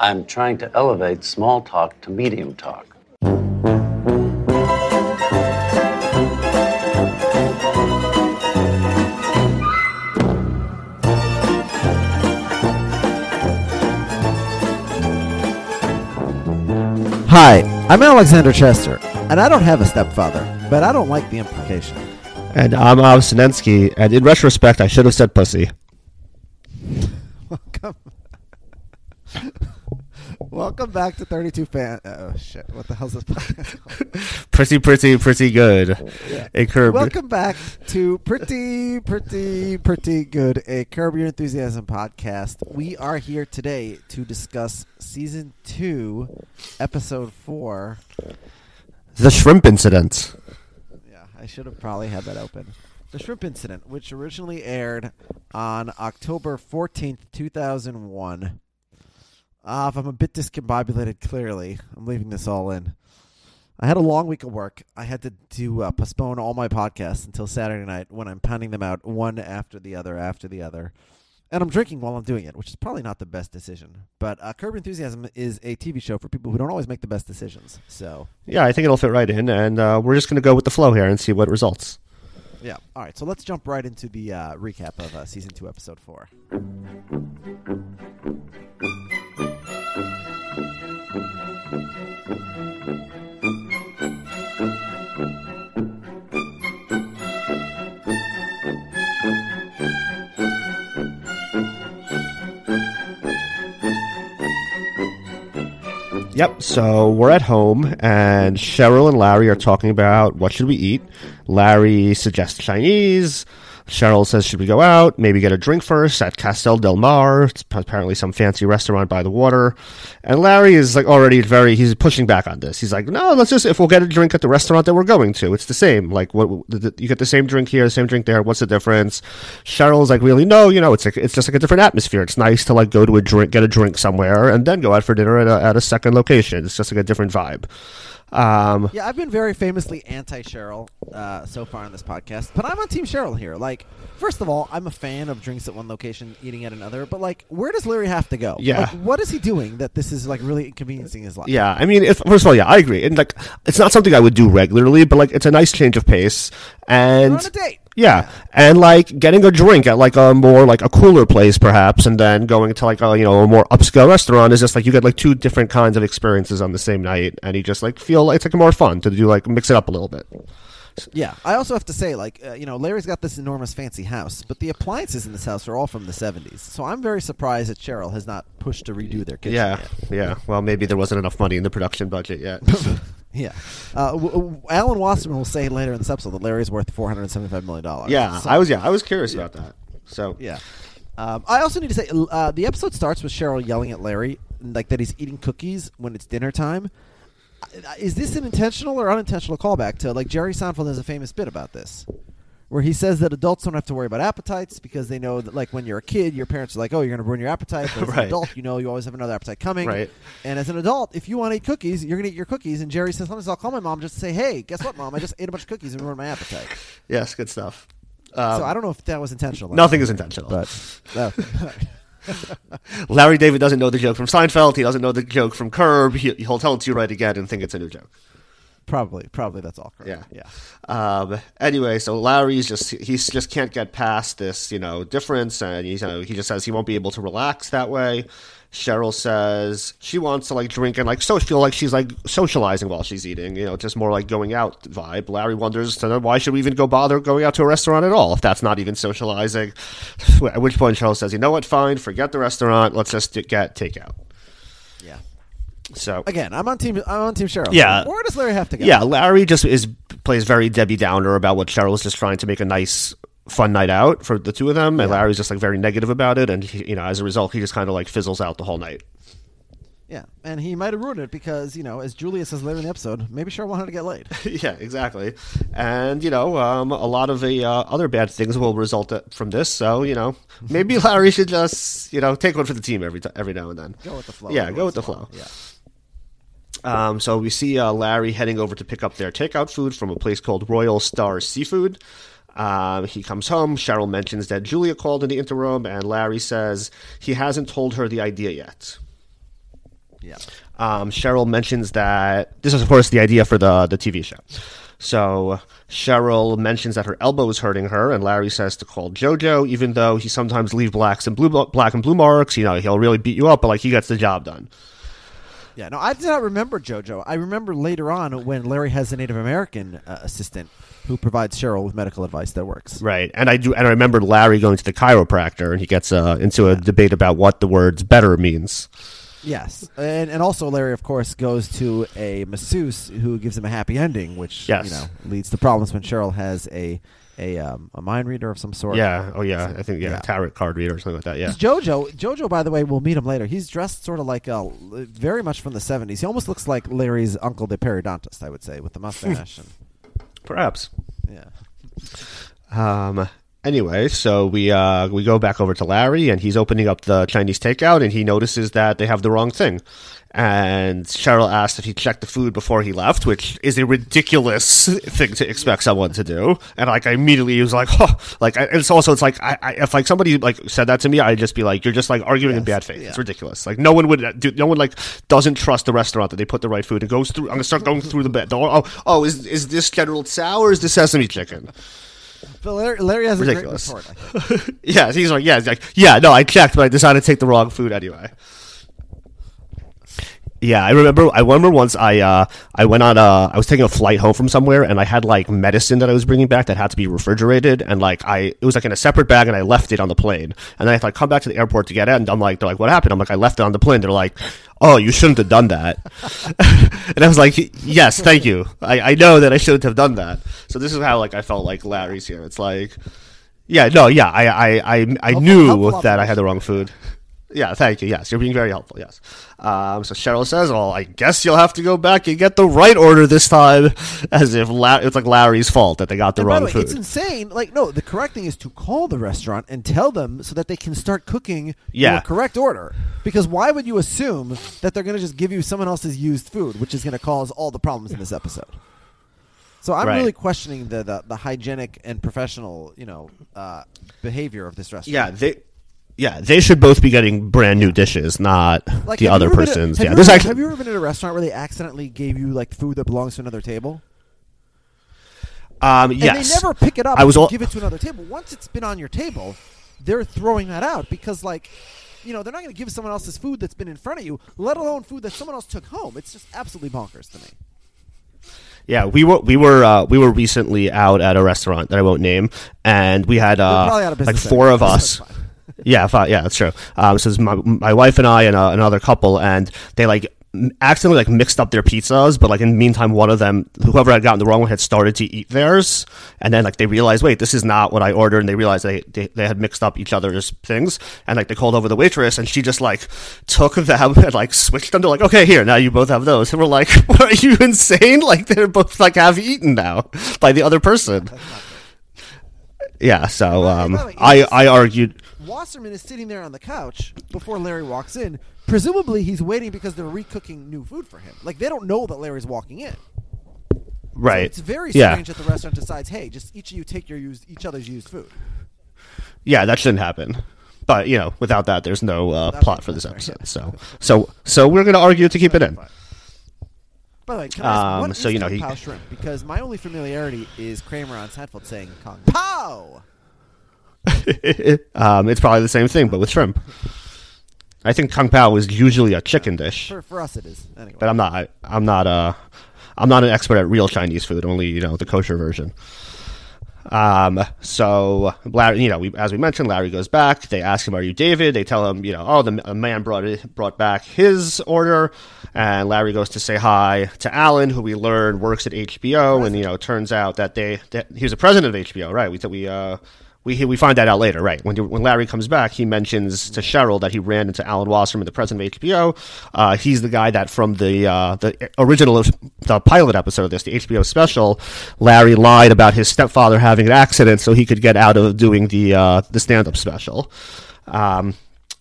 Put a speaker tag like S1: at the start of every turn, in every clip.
S1: I'm trying to elevate small talk to medium talk.
S2: Hi, I'm Alexander Chester, and I don't have a stepfather, but I don't like the implication.
S3: And I'm Av Sinensky, and in retrospect, I should have said pussy.
S2: Welcome. Welcome back to 32 fan. Uh, oh shit! What the hell's this podcast called?
S3: Pretty, pretty, pretty good. A curb.
S2: Welcome back to pretty, pretty, pretty good. A Curb Your Enthusiasm podcast. We are here today to discuss season two, episode four.
S3: The shrimp incident.
S2: Yeah, I should have probably had that open. The Shrimp Incident, which originally aired on October 14th, 2001. Uh, if I'm a bit discombobulated, clearly, I'm leaving this all in. I had a long week of work. I had to, to uh, postpone all my podcasts until Saturday night when I'm pounding them out one after the other after the other. And I'm drinking while I'm doing it, which is probably not the best decision. But uh, Curb Enthusiasm is a TV show for people who don't always make the best decisions. So,
S3: Yeah, I think it'll fit right in, and uh, we're just going to go with the flow here and see what results.
S2: yeah. All right, so let's jump right into the uh, recap of uh, season two, episode four.
S3: Yep. So we're at home, and Cheryl and Larry are talking about what should we eat. Larry suggests Chinese. Cheryl says, "Should we go out? Maybe get a drink first at Castel Del Mar? It's apparently some fancy restaurant by the water." And Larry is like already very he's pushing back on this. He's like, "No, let's just if we'll get a drink at the restaurant that we're going to, it's the same. Like what you get the same drink here, the same drink there. What's the difference?" Cheryl's like, "Really? No, you know, it's like it's just like a different atmosphere. It's nice to like go to a drink, get a drink somewhere, and then go out for dinner at a, at a second location. It's just like a different vibe." Um,
S2: Yeah, I've been very famously anti Cheryl uh, so far on this podcast, but I'm on Team Cheryl here. Like, first of all, I'm a fan of drinks at one location, eating at another. But like, where does Larry have to go?
S3: Yeah.
S2: like, what is he doing that this is like really inconveniencing his life?
S3: Yeah, I mean, if, first of all, yeah, I agree, and like, it's not something I would do regularly, but like, it's a nice change of pace, and
S2: You're on a date.
S3: Yeah, and like getting a drink at like a more like a cooler place, perhaps, and then going to like a you know a more upscale restaurant is just like you get like two different kinds of experiences on the same night, and you just like feel like it's like more fun to do like mix it up a little bit.
S2: Yeah, I also have to say, like, uh, you know, Larry's got this enormous fancy house, but the appliances in this house are all from the '70s. So I'm very surprised that Cheryl has not pushed to redo their kitchen.
S3: Yeah,
S2: yet.
S3: yeah. Well, maybe there wasn't enough money in the production budget yet.
S2: Yeah. Uh, w- w- Alan Wasserman will say later in this episode that Larry's worth 475 million dollars.
S3: yeah, I was yeah, I was curious about that. So
S2: Yeah. Um, I also need to say uh, the episode starts with Cheryl yelling at Larry, like that he's eating cookies when it's dinner time. Uh, Is this an intentional or unintentional callback to like Jerry Seinfeld has a famous bit about this, where he says that adults don't have to worry about appetites because they know that like when you're a kid, your parents are like, "Oh, you're going to ruin your appetite." But as an adult, you know you always have another appetite coming.
S3: Right.
S2: And as an adult, if you want to eat cookies, you're going to eat your cookies. And Jerry says, "Sometimes I'll call my mom just to say, hey, guess what, mom? I just ate a bunch of cookies and ruined my appetite.'"
S3: yes, good stuff. Um,
S2: so I don't know if that was intentional. or
S3: nothing
S2: not,
S3: is intentional.
S2: but.
S3: Larry David doesn't know the joke from Seinfeld. He doesn't know the joke from Curb. He, he'll tell it to you right again and think it's a new joke.
S2: Probably, probably that's all correct.
S3: Yeah.
S2: yeah.
S3: Um, anyway, so Larry's just he just can't get past this, you know, difference, and you know, he just says he won't be able to relax that way. Cheryl says she wants to like drink and like so feel like she's like socializing while she's eating, you know, just more like going out vibe. Larry wonders so then why should we even go bother going out to a restaurant at all if that's not even socializing. At which point Cheryl says, "You know what? Fine, forget the restaurant. Let's just get takeout."
S2: Yeah.
S3: So
S2: Again, I'm on team. I'm on team Cheryl.
S3: Yeah.
S2: Where does Larry have to go?
S3: Yeah, Larry just is plays very Debbie Downer about what Cheryl's just trying to make a nice, fun night out for the two of them, and Larry's just like very negative about it, and he, you know, as a result, he just kind of like fizzles out the whole night.
S2: Yeah, and he might have ruined it because you know, as Julia says later in the episode, maybe Cheryl wanted to get laid.
S3: yeah, exactly. And you know, um, a lot of the uh, other bad things will result uh, from this. So you know, maybe Larry should just you know take one for the team every t- every now and then.
S2: Go with the flow.
S3: Yeah, go with the flow.
S2: Yeah.
S3: Um, so we see uh, Larry heading over to pick up their takeout food from a place called Royal Star Seafood. Um, he comes home. Cheryl mentions that Julia called in the interim, and Larry says he hasn't told her the idea yet.
S2: Yeah.
S3: Um, Cheryl mentions that this is, of course, the idea for the the TV show. So Cheryl mentions that her elbow is hurting her, and Larry says to call JoJo, even though he sometimes leave blacks and blue black and blue marks. You know, he'll really beat you up, but like he gets the job done.
S2: Yeah, no, I do not remember JoJo. I remember later on when Larry has a Native American uh, assistant who provides Cheryl with medical advice that works.
S3: Right, and I do, and I remember Larry going to the chiropractor, and he gets uh, into a debate about what the words "better" means.
S2: Yes, and and also Larry, of course, goes to a masseuse who gives him a happy ending, which
S3: Yes.
S2: you know leads to problems when Cheryl has a a um, a mind reader of some sort.
S3: Yeah, oh yeah, I think yeah,
S2: Yeah.
S3: tarot card reader or something like that. Yeah,
S2: JoJo, JoJo, by the way, we'll meet him later. He's dressed sort of like a very much from the '70s. He almost looks like Larry's uncle, the periodontist, I would say, with the mustache. and
S3: perhaps.
S2: yeah,
S3: Um. Anyway, so we uh we go back over to Larry, and he's opening up the Chinese takeout, and he notices that they have the wrong thing. And Cheryl asked if he checked the food before he left, which is a ridiculous thing to expect someone to do. And like, I immediately was like, oh, like I, it's also it's like I, I if like somebody like said that to me, I'd just be like, you're just like arguing in bad faith. It's ridiculous. Like no one would do. No one like doesn't trust the restaurant that they put the right food and goes through. I'm gonna start going through the bed. Oh, oh, is is this General Tso or is this sesame chicken?
S2: but Larry, Larry has a
S3: Ridiculous.
S2: great retort.
S3: Yeah, he's like, yeah, he's like, yeah, no, I checked, but I decided to take the wrong food anyway. Yeah, I remember. I remember once I uh, I went on uh, I was taking a flight home from somewhere, and I had like medicine that I was bringing back that had to be refrigerated, and like I it was like in a separate bag, and I left it on the plane, and then I like come back to the airport to get it, and I'm like, they're like, what happened? I'm like, I left it on the plane. They're like, oh, you shouldn't have done that, and I was like, yes, thank you. I, I know that I shouldn't have done that. So this is how like I felt like Larry's here. It's like. Yeah, no, yeah, I, I, I, I knew that I had the wrong food. Yeah, thank you. Yes, you're being very helpful. Yes. Um, so Cheryl says, "Well, I guess you'll have to go back and get the right order this time," as if La- it's like Larry's fault that they got the
S2: And by
S3: wrong
S2: the way,
S3: food.
S2: it's insane. Like, no, the correct thing is to call the restaurant and tell them so that they can start cooking
S3: Yeah.
S2: your correct order. Because why would you assume that they're going to just give you someone else's used food, which is going to cause all the problems in this episode? So I'm
S3: Right.
S2: really questioning the, the the hygienic and professional, you know, uh, behavior of this restaurant.
S3: yeah, they, yeah, they should both be getting brand new dishes, not
S2: Like,
S3: the other
S2: you ever been at-
S3: person's.
S2: have
S3: Yeah, there's
S2: ever-
S3: actually
S2: Have you ever been at a restaurant where they accidentally gave you like food that belongs to another table?
S3: um,
S2: And
S3: yes,
S2: they never pick it up
S3: I was
S2: and give it to another table. Once it's been on your table, they're throwing that out because, like, you know, they're not going to give someone else's food that's been in front of you, let alone food that someone else took home. It's just absolutely bonkers to me.
S3: Yeah, we were we were uh, we were recently out at a restaurant that I won't name, and we had uh,
S2: probably out of
S3: like four
S2: anyway,
S3: of us. Yeah, yeah, that's true. Um, so it's my my wife and I and uh, another couple, and they like accidentally like mixed up their pizzas, but like in the meantime, one of them, whoever had gotten the wrong one, had started to eat theirs, and then like they realized, wait, this is not what I ordered, and they realized they they, they had mixed up each other's things, and like they called over the waitress, and she just like took them and like switched them to like, okay, here, now you both have those, and we're like, what are you insane? Like they're both like have eaten now by the other person. Yeah, so um,
S2: by the way,
S3: I I argued.
S2: Wasserman is sitting there on the couch before Larry walks in. Presumably, he's waiting because they're recooking new food for him. Like, they don't know that Larry's walking in. So
S3: Right.
S2: it's very
S3: Yeah.
S2: strange that the restaurant decides, hey, just each of you take your used, each other's used food.
S3: Yeah, that shouldn't happen. But you know, without that, there's no uh, plot for this episode. So, so, so we're going to argue to keep it in.
S2: By the way, can I ask,
S3: Um,
S2: what
S3: so, you know, he-
S2: Pao shrimp? Because my only familiarity is Kramer on Seinfeld saying Kung Pao.
S3: um, it's probably the same thing, but with shrimp. I think kung pao is usually a chicken dish,
S2: For, for us, it is. Anyway.
S3: but I'm not. I, I'm not. Uh, I'm not an expert at real Chinese food. Only you know the kosher version. Um, so Larry, you know, we, as we mentioned, Larry goes back. They ask him, "Are you David?" They tell him, you know, oh, the a man brought it, brought back his order, and Larry goes to say hi to Alan, who we learn works at HBO, and you know, it turns out that they that he was the president of HBO, right? We thought we uh We we find that out later, right? When when Larry comes back, he mentions to Cheryl that he ran into Alan Wasserman, the president of HBO. Uh, he's the guy that from the uh, the original the pilot episode of this, the HBO special, Larry lied about his stepfather having an accident so he could get out of doing the uh, the stand up special. Um,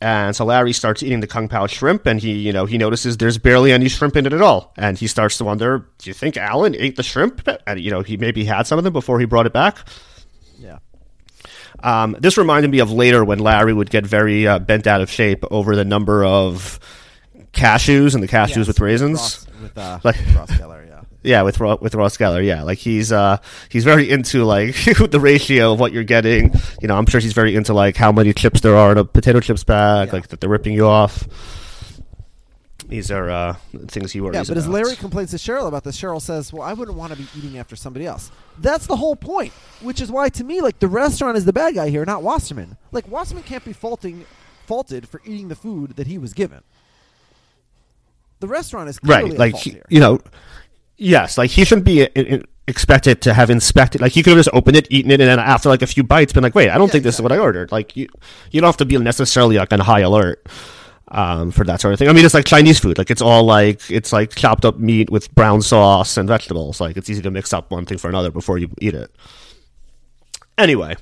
S3: and so Larry starts eating the kung pao shrimp, and he, you know, he notices there's barely any shrimp in it at all, and he starts to wonder, do you think Alan ate the shrimp? And you know, he maybe had some of them before he brought it back. Um, this reminded me of later when Larry would get very uh, bent out of shape over the number of cashews and the cashews
S2: Yes,
S3: with raisins.
S2: Ross, with uh,
S3: Like-
S2: Ross Geller, yeah.
S3: Yeah, with with Ross Geller, yeah, like he's uh he's very into like the ratio of what you're getting. You know, I'm sure he's very into like how many chips there are in a potato chips bag,
S2: Yeah.
S3: like that they're ripping you off. These are uh things he worries
S2: Yeah, but as
S3: about.
S2: Larry complains to Cheryl about this, Cheryl says, "Well, I wouldn't want to be eating after somebody else." That's the whole point. Which is why, to me, like the restaurant is the bad guy here, not Wasserman. Like Wasserman can't be faulting faulted for eating the food that he was given. The restaurant is clearly
S3: right, like
S2: fault
S3: he-
S2: here.
S3: you know, yes, like he shouldn't be i- i- expected to have inspected. Like he could have just opened it, eaten it, and then after like a few bites, been like, "Wait, I don't
S2: Yeah,
S3: think this is what I ordered." Like you, you don't have to be necessarily like on high alert. Um, for that sort of thing. I mean, it's like Chinese food. Like it's all like it's like chopped up meat with brown sauce and vegetables. Like it's easy to mix up one thing for another before you eat it. Anyway,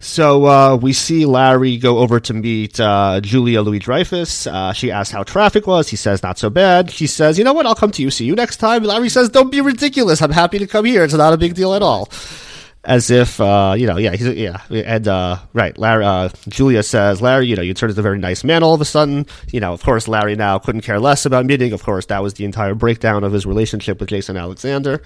S3: so uh, we see Larry go over to meet uh, Julia Louis Dreyfus. Uh, she asks how traffic was. He says not so bad. She says, "You know what? I'll come to you. See you next time." Larry says, "Don't be ridiculous. I'm happy to come here. It's not a big deal at all." As if uh, you know, yeah, he's yeah, and uh, right. Larry, uh, Julia says, "Larry, you know, you turned into a very nice man all of a sudden." You know, of course, Larry now couldn't care less about meeting. Of course, that was the entire breakdown of his relationship with Jason Alexander.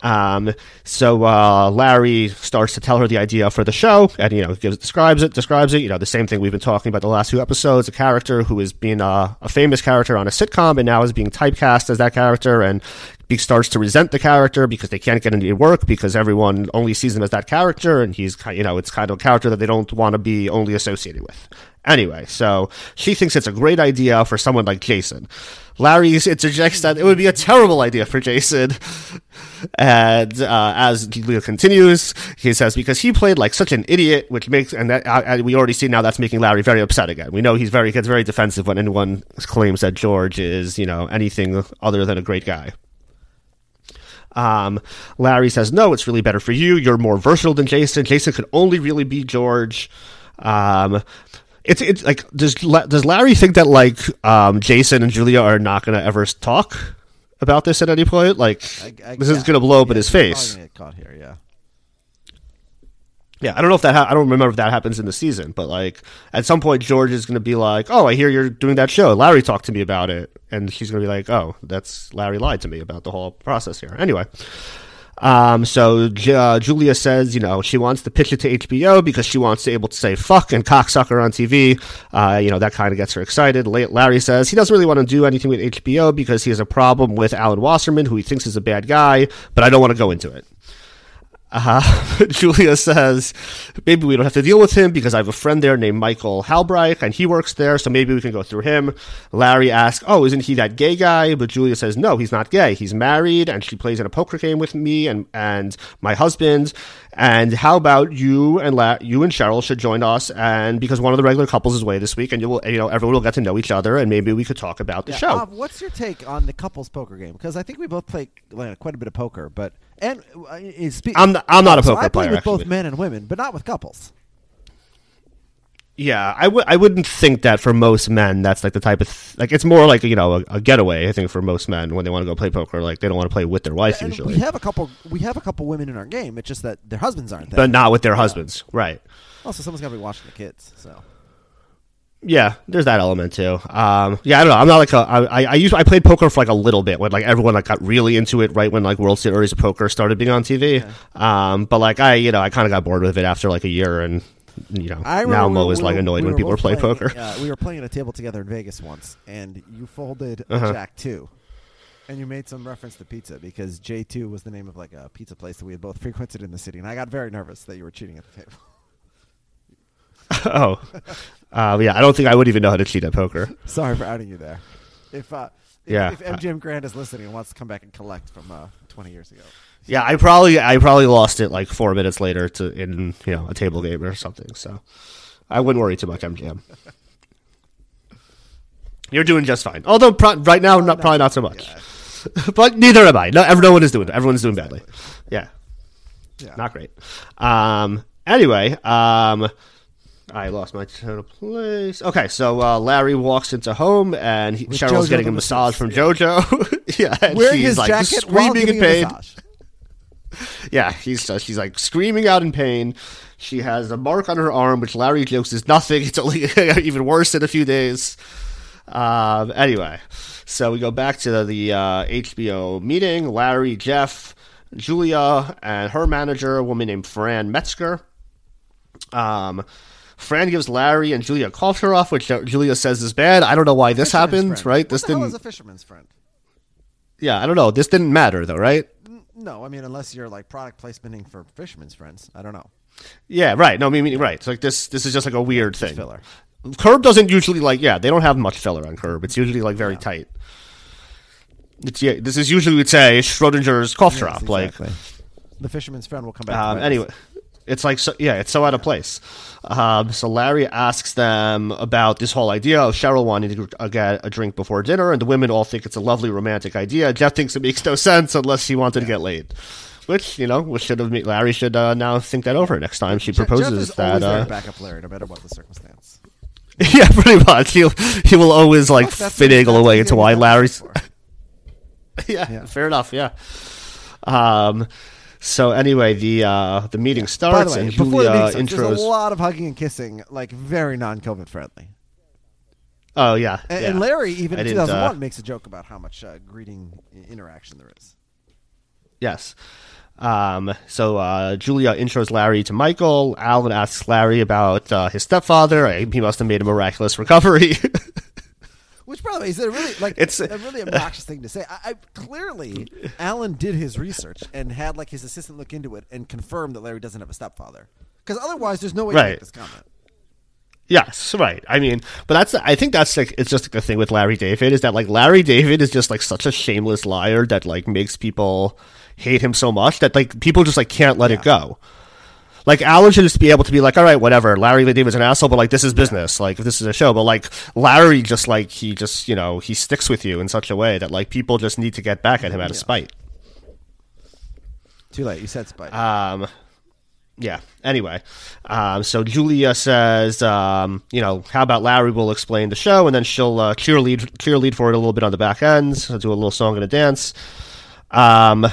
S3: Um, so uh, Larry starts to tell her the idea for the show, and you know, gives, describes it, describes it. You know, the same thing we've been talking about the last few episodes. A character who is being uh, a famous character on a sitcom, and now is being typecast as that character, and starts to resent the character because they can't get any work because everyone only sees him as that character, and he's you know, it's kind of a character that they don't want to be only associated with. Anyway, so she thinks it's a great idea for someone like Jason. Larry interjects that it would be a terrible idea for Jason. And uh, as Julia continues, he says because he played like such an idiot, which makes and that uh, we already see now that's making Larry very upset again. We know he's very gets very defensive when anyone claims that George is you know anything other than a great guy. Um, Larry says, "No, it's really better for you. You're more versatile than Jason. Jason could only really be George." Um, it's it's like does does Larry think that like um, Jason and Julia are not going to ever talk about this at any point? Like
S2: I- I-
S3: this is going to blow up
S2: Yeah,
S3: in his face.
S2: caught here, yeah.
S3: Yeah, I don't know if that ha- I don't remember if that happens in the season, but like at some point George is going to be like, "Oh, I hear you're doing that show. Larry talked to me about it," and she's going to be like, "Oh, that's Larry lied to me about the whole process here." Anyway, um, so uh, Julia says, you know, she wants to pitch it to HBO because she wants to be able to say "fuck" and "cocksucker" on TV. Uh, you know, that kind of gets her excited. La- Larry says he doesn't really want to do anything with HBO because he has a problem with Alan Wasserman, who he thinks is a bad guy, but I don't want to go into it. Uh, Julia says, maybe we don't have to deal with him because I have a friend there named Michael Halbreich and he works there, so maybe we can go through him. Larry asks, oh, isn't he that gay guy? But Julia says, no, he's not gay. He's married and she plays in a poker game with me and, and my husband. And how about you and La- you and Cheryl should join us? And because one of the regular couples is away this week and you will, you know, everyone will get to know each other and maybe we could talk about the
S2: Yeah,
S3: show.
S2: Bob, what's your take on the couples poker game? Because I think we both play quite a bit of poker, but and uh, spe-
S3: I'm not- I'm not a
S2: so
S3: poker
S2: I play
S3: player,
S2: with both men and women, but not with couples.
S3: Yeah, I would. I wouldn't think that for most men, that's like the type of th- like. It's more like you know a, a getaway. I think for most men when they want to go play poker, like they don't want to play with their wife
S2: And
S3: usually,
S2: we have a couple. We have a couple women in our game. It's just that their husbands aren't there.
S3: but not with their husbands. Right.
S2: also, someone's got to be watching the kids. So
S3: Yeah, there's that element too. Um, yeah, I don't know. I'm not like a. I, I, I used I played poker for like a little bit when like everyone like got really into it right when like World Series of Poker started being on TV. Um, but like I, you know, I kind of got bored with it after like a year, and you know,
S2: I
S3: now
S2: remember
S3: I'm
S2: we-
S3: always
S2: we
S3: like annoyed
S2: we
S3: when people are
S2: both
S3: playing poker.
S2: Uh, we were playing at a table together in Vegas once, and you folded a
S3: Uh-huh.
S2: Jack two, and you made some reference to pizza because J two was the name of like a pizza place that we had both frequented in the city, and I got very nervous that you were cheating at the table.
S3: oh, uh, yeah. I don't think I would even know how to cheat at poker.
S2: Sorry for outing you there. If uh, if,
S3: Yeah.
S2: if MGM Grand is listening and wants to come back and collect from uh, twenty years ago,
S3: Yeah, I probably I probably lost it like four minutes later to in you know a table game or something. So I wouldn't worry too much, MGM. You're doing just fine. Although pro- right now, not, probably not so much. but neither am I. No, everyone is doing. Everyone's doing badly. Yeah,
S2: Yeah.
S3: not great. Um. Anyway, um. I lost my total place. Okay, so uh, Larry walks into home and he,
S2: With
S3: Cheryl's
S2: JoJo
S3: getting a massage from JoJo. yeah, and
S2: Wearing
S3: she's
S2: his
S3: like
S2: jacket
S3: screaming in pain. Yeah, he's uh, she's like screaming out in pain. She has a mark on her arm, which Larry jokes is nothing. It's only even worse in a few days. Um, anyway, so we go back to the, the uh, HBO meeting. Larry, Jeff, Julia, and her manager, a woman named Fran Metzger. Um, Fran gives Larry and Julia a off, which Julia says is bad. I don't know why this
S2: Fisherman's
S3: happened,
S2: friend.
S3: right?
S2: What
S3: This didn't.
S2: is a fisherman's friend?
S3: yeah, I don't know. This didn't matter though, right?
S2: No, I mean unless you're like product placementing for fisherman's friends. I don't know.
S3: Yeah, right. No, I mean, right. It's like this. This is just like a weird thing.
S2: Filler.
S3: Curb doesn't usually like. Yeah, they don't have much filler on Curb. It's usually like very tight. It's yeah. This is usually we'd say Schrodinger's cough
S2: Yes,
S3: drop. Like
S2: the fisherman's friend will come back.
S3: um,
S2: us.
S3: It's like so, yeah, it's so out of place. Um, so Larry asks them about this whole idea of Cheryl wanting to get a drink before dinner, and the women all think it's a lovely romantic idea. Jeff thinks it makes no sense unless she wanted to get laid. Which you know, which should have Larry should uh, now think that over next time she proposes
S2: Jeff is
S3: that. Uh,
S2: to back up Larry, no matter what the circumstance.
S3: yeah, pretty much. He'll he will always like
S2: that's
S3: finagle away into why Larry's. yeah,
S2: Yeah.
S3: fair enough. Yeah. Um. So anyway, the uh the meeting starts
S2: way,
S3: and
S2: before the
S3: Julia
S2: meeting starts,
S3: intros.
S2: there's a lot of hugging and kissing, like very non-COVID friendly.
S3: Oh yeah,
S2: And,
S3: yeah.
S2: and Larry, even
S3: I
S2: in 2001,
S3: uh,
S2: makes a joke about how much uh, greeting interaction there is.
S3: Yes. Um, so uh, Julia intros Larry to Michael. Alan asks Larry about uh, his stepfather. Uh, He must have made a miraculous recovery.
S2: Which, by the way, is a really like
S3: It's-
S2: a really obnoxious thing to say. I, I clearly Alan did his research and had like his assistant look into it and confirm that Larry doesn't have a stepfather. Because otherwise, there's no way to
S3: Right.
S2: make this comment.
S3: yes, right. I mean, but that's I think that's like it's just like the thing with Larry David is that like Larry David is just like such a shameless liar that like makes people hate him so much that like people just like can't let it go. Like Alan should just be able to be like, all right, whatever. Larry David's an asshole, but like this is business. Like if this is a show. But like Larry, just like he just you know he sticks with you in such a way that like people just need to get back at him out of
S2: Yeah.
S3: spite.
S2: Too late. You said spite.
S3: Um, yeah. Anyway, um, so Julia says, um, you know, how about Larry will explain the show, and then she'll uh, cheerlead cheerlead for it a little bit on the back end, so do a little song and a dance. Um,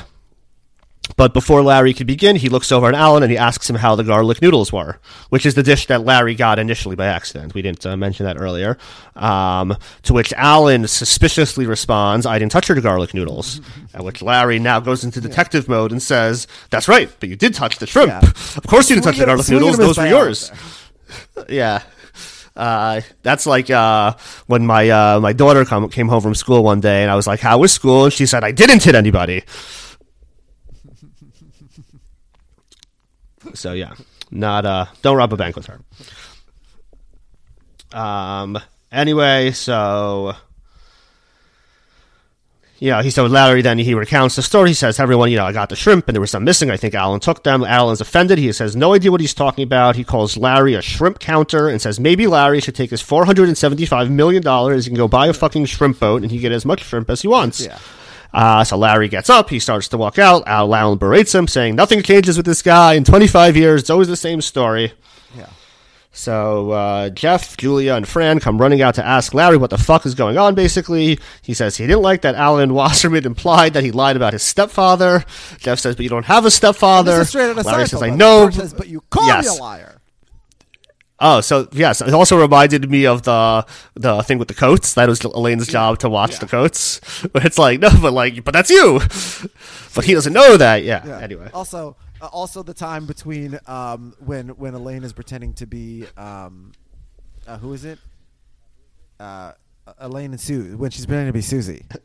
S3: but before Larry could begin, he looks over at Alan and he asks him how the garlic noodles were, which is the dish that Larry got initially by accident. We didn't uh, mention that earlier. Um, to which Alan suspiciously responds, I didn't touch your garlic noodles. at which Larry now goes into detective mode and says, That's right, but you did touch the shrimp.
S2: Yeah.
S3: Of course you didn't touch the garlic noodles, those were yours. Yeah. Uh, that's like uh, when my uh, my daughter come, came home from school one day, and I was like, "How was school?" And she said, "I didn't hit anybody." So yeah, not uh, don't rob a bank with her. Um. Anyway, so know, he so Larry then he recounts the story. He says, "Everyone, you know, I got the shrimp, and there was some missing. I think Alan took them. Alan's offended. He says no idea what he's talking about. He calls Larry a shrimp counter and says maybe Larry should take his four hundred and seventy-five million dollars and go buy a fucking shrimp boat, and he get as much shrimp as he wants."
S2: Yeah.
S3: Uh, so Larry gets up. He starts to walk out. Al Alan berates him, saying nothing changes with this guy. In twenty-five years, it's always the same story.
S2: Yeah.
S3: So uh, Jeff, Julia, and Fran come running out to ask Larry what the fuck is going on. Basically, he says he didn't like that Alan Wasserman implied that he lied about his stepfather. Jeff says, "But you don't have a stepfather."
S2: This is straight out of
S3: Larry says, "I know."
S2: Says, but you call
S3: Yes.
S2: me a liar.
S3: Oh, so yes, it also reminded me of the the thing with the coats. That was Elaine's job to watch the coats. But it's like no, but like, but that's you. But he doesn't know that. Yeah.
S2: Yeah.
S3: Anyway.
S2: Also, uh, also the time between um, when when Elaine is pretending to be um, uh, who is it? Uh, Elaine and Sue when she's pretending to be Susie.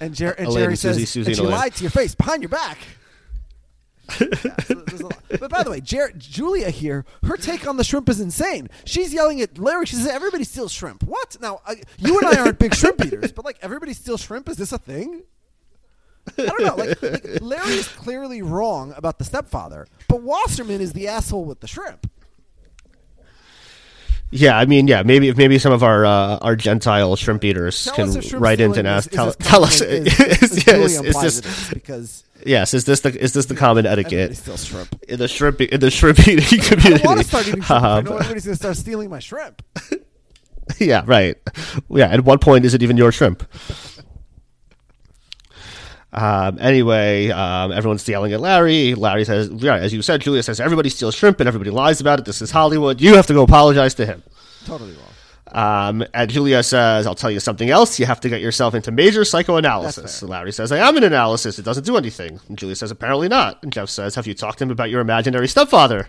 S2: And, Jer- and Jerry
S3: and Susie,
S2: says,
S3: Susie
S2: and
S3: and
S2: she
S3: Elaine."
S2: lied to your face behind your back. Yeah, so. But by the way, Jer- Julia here, her take on the shrimp is insane. She's yelling at Larry. She says, "Everybody steals shrimp." What? Now, I, you and I aren't big shrimp eaters, but like everybody steals shrimp. Is this a thing? I don't know. Like, like Larry is clearly wrong about the stepfather, but Wasserman is the asshole with the shrimp.
S3: Yeah, I mean, yeah, maybe maybe some of our uh, our Gentile shrimp eaters
S2: Tell
S3: can write in and ask
S2: is
S3: tell,
S2: as
S3: tell us is, is-
S2: Julia
S3: is this
S2: because
S3: yes is this the is this the common etiquette
S2: steals shrimp.
S3: in the shrimp in the shrimp eating community?
S2: don't want to start eating shrimp. if I know everybody's going to start stealing my shrimp.
S3: yeah, right. Yeah, at what point is it even your shrimp? Um, anyway, um, everyone's yelling at Larry. Larry says, yeah, as you said, Julia says, everybody steals shrimp and everybody lies about it. This is Hollywood. You have to go apologize to him.
S2: Totally wrong.
S3: Um, and Julia says, I'll tell you something else. You have to get yourself into major psychoanalysis. Larry says, I am an analysis. It doesn't do anything. And Julia says, apparently not. And Jeff says, Have you talked to him about your imaginary stepfather?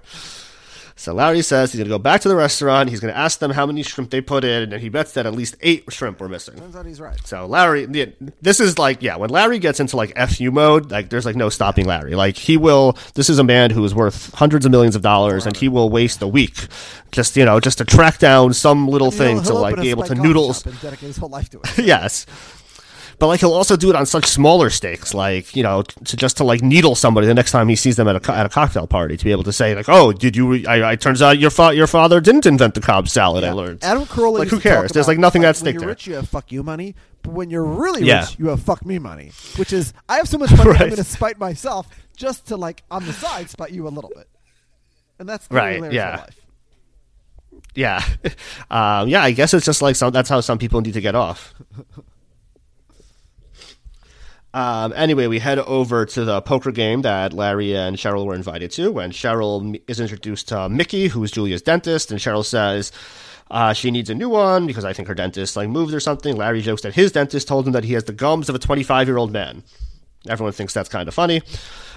S3: So Larry says he's going to go back to the restaurant. He's going to ask them how many shrimp they put in, and he bets that at least eight shrimp were missing.
S2: Turns out he's right.
S3: So Larry, yeah, this is like, yeah, when Larry gets into like fu mode, like there's like no stopping Larry. Like he will. This is a man who is worth hundreds of millions of dollars, and he will waste a week just you know just to track down some little thing to like be able to noodles.
S2: dedicate his whole life to it.
S3: yes. But like he'll also do it on such smaller stakes, like you know, to just to like needle somebody the next time he sees them at a at a cocktail party, to be able to say like, "Oh, did you? I, I turns out your fa- your father didn't invent the Cobb salad." I learned.
S2: Adam Carolla
S3: Like, who cares? There's like nothing at
S2: when
S3: stake
S2: you're
S3: there.
S2: rich, you have fuck you money. But when you're really
S3: Yeah.
S2: rich, you have fuck me money. Which is, I have so much money, I'm going to spite myself just to like on the side spite you a little bit. And that's clearly
S3: Right, yeah. Yeah, um, yeah. I guess it's just like some. That's how some people need to get off. Um, anyway, we head over to the poker game that Larry and Cheryl were invited to. When Cheryl is introduced to Mickey, who's Julia's dentist, and Cheryl says uh, she needs a new one because I think her dentist like moved or something. Larry jokes that his dentist told him that he has the gums of a 25 year old man. Everyone thinks that's kind of funny.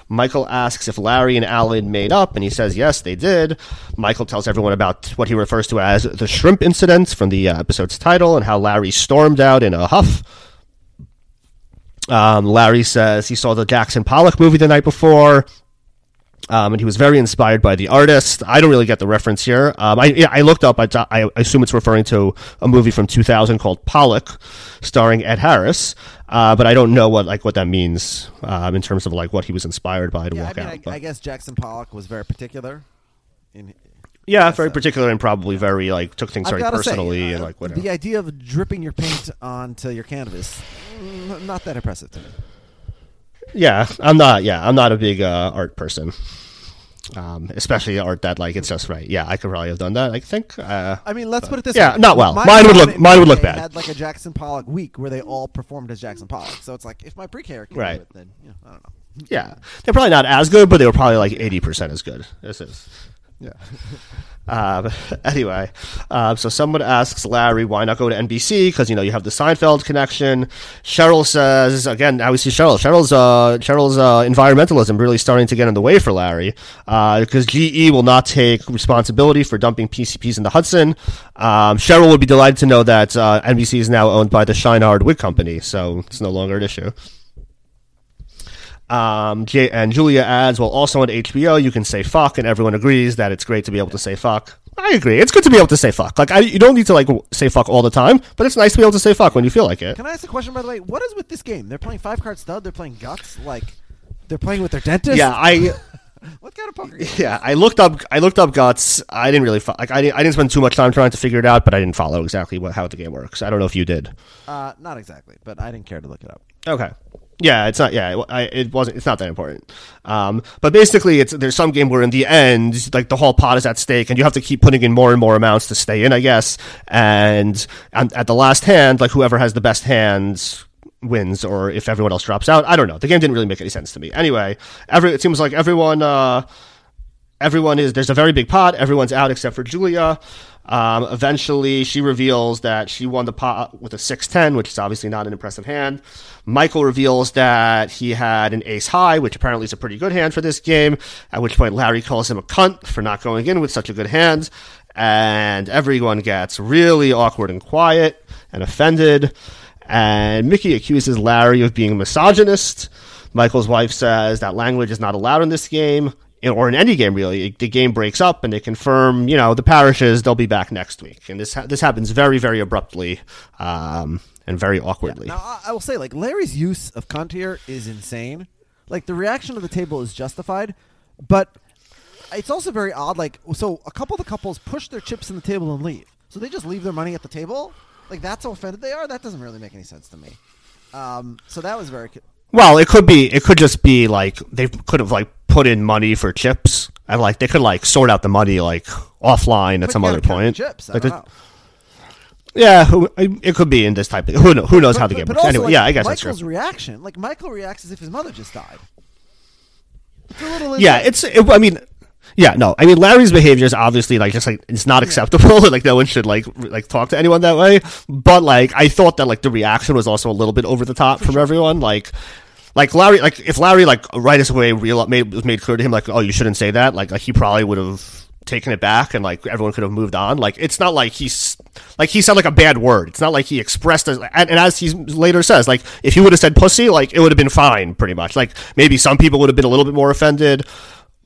S3: Michael asks if Larry and Alan made up, and he says yes, they did. Michael tells everyone about what he refers to as the shrimp incident from the uh, episode's title and how Larry stormed out in a huff. Um, Larry says he saw the Jackson Pollock movie the night before. Um, and he was very inspired by the artist. I don't really get the reference here. Um, I, yeah, I looked up. I, I assume it's referring to a movie from 2000 called Pollock, starring Ed Harris. Uh, but I don't know what like what that means um, in terms of like what he was inspired by to
S2: Yeah, I
S3: walk
S2: mean,
S3: out.
S2: I, I guess Jackson Pollock was very particular. In,
S3: yeah, very particular and probably very like took things
S2: I've
S3: very
S2: gotta
S3: personally
S2: say,
S3: and
S2: uh,
S3: like whatever.
S2: the idea of dripping your paint onto your canvas, not that impressive to me.
S3: Yeah, I'm not. Yeah, I'm not a big uh, art person. Um, especially art that like it's just right. Yeah, I could probably have done that. I think. Uh,
S2: I mean, let's put it this
S3: yeah,
S2: way.
S3: Yeah, not well.
S2: My
S3: Mine would look- mine would look bad.
S2: Had like a Jackson Pollock week where they all performed as Jackson Pollock. So it's like if my pre-K can
S3: Right.
S2: do it, then you know, I don't know.
S3: yeah, they're probably not as good, but they were probably like eighty percent as good. This is.
S2: Yeah.
S3: Um, anyway, uh, so someone asks Larry why not go to NBC because you know you have the Seinfeld connection. Cheryl says again. Now we see Cheryl. Cheryl's uh, Cheryl's uh, environmentalism really starting to get in the way for Larry because GE will not take responsibility for dumping PCBs in the Hudson. Um, Cheryl would be delighted to know that uh, NBC is now owned by the Shineard Wig Company, so it's no longer an issue. Um, J- and Julia adds, well, also on HBO, you can say fuck, and everyone agrees that it's great to be able to say fuck. I agree. It's good to be able to say fuck. Like, I, you don't need to, like, say fuck all the time, but it's nice to be able to say fuck when you feel like it.
S2: Can I ask a question by the way? What is with this game? They're playing five card stud. They're playing guts. Like they're playing with their dentist.
S3: Yeah, I,
S2: What kind of poker
S3: yeah, I looked up, I looked up guts. I didn't really, fo- like, I didn't, I didn't spend too much time trying to figure it out, but I didn't follow exactly what, how the game works. I don't know if you did.
S2: Uh, not exactly, but I didn't care to look it up.
S3: Okay. Yeah, it's not. Yeah, I, it wasn't. It's not that important. Um, but basically, it's there's some game where in the end, like the whole pot is at stake, and you have to keep putting in more and more amounts to stay in, I guess. And, and at the last hand, like whoever has the best hands wins, or if everyone else drops out, I don't know. The game didn't really make any sense to me. Anyway, every it seems like everyone. Uh, everyone is there's a very big pot. Everyone's out except for Julia. Um, eventually, she reveals that she won the pot with a six ten, which is obviously not an impressive hand. Michael reveals that he had an ace high, which apparently is a pretty good hand for this game. At which point, Larry calls him a cunt for not going in with such a good hand, and everyone gets really awkward and quiet and offended. And Mickey accuses Larry of being a misogynist. Michael's wife says that language is not allowed in this game, or in any game really. The game breaks up, and they confirm, you know, the parishes they'll be back next week. And this ha- this happens very very abruptly, um, and very
S2: Yeah.
S3: awkwardly.
S2: Now I, will say, like Larry's use of cunt is insane. Like the reaction of the table is justified, but it's also very odd. Like so, a couple of the couples push their chips in the table and leave. So they just leave their money at the table. Like that's how offended they are. That doesn't really make any sense to me. Um, so that was very. co-
S3: Well, it could be. It could just be like they could have like put in money for chips, and like they could like sort out the money like offline at
S2: But
S3: some other
S2: gotta count the
S3: point.
S2: Chips. I
S3: Like,
S2: don't
S3: the-
S2: know.
S3: Yeah, who, it could be in this type of. Who, know, who knows how the game works? Anyway,
S2: like,
S3: yeah, I guess that's
S2: Michael's
S3: true.
S2: reaction. Like Michael reacts as if his mother just died. It's a little
S3: Yeah, it's. It, I mean, yeah, no. I mean, Larry's behavior is obviously like just like it's not acceptable. like no one should like r- like talk to anyone that way. But like, I thought that like the reaction was also a little bit over the top from everyone. Like. Like Larry, like if Larry, like right away, real made was made clear to him, like, oh, you shouldn't say that. Like, like he probably would have taken it back, and like everyone could have moved on. Like, it's not like he's like he said like a bad word. It's not like he expressed as, and, and as he later says, like if he would have said pussy, like it would have been fine, pretty much. Like maybe some people would have been a little bit more offended,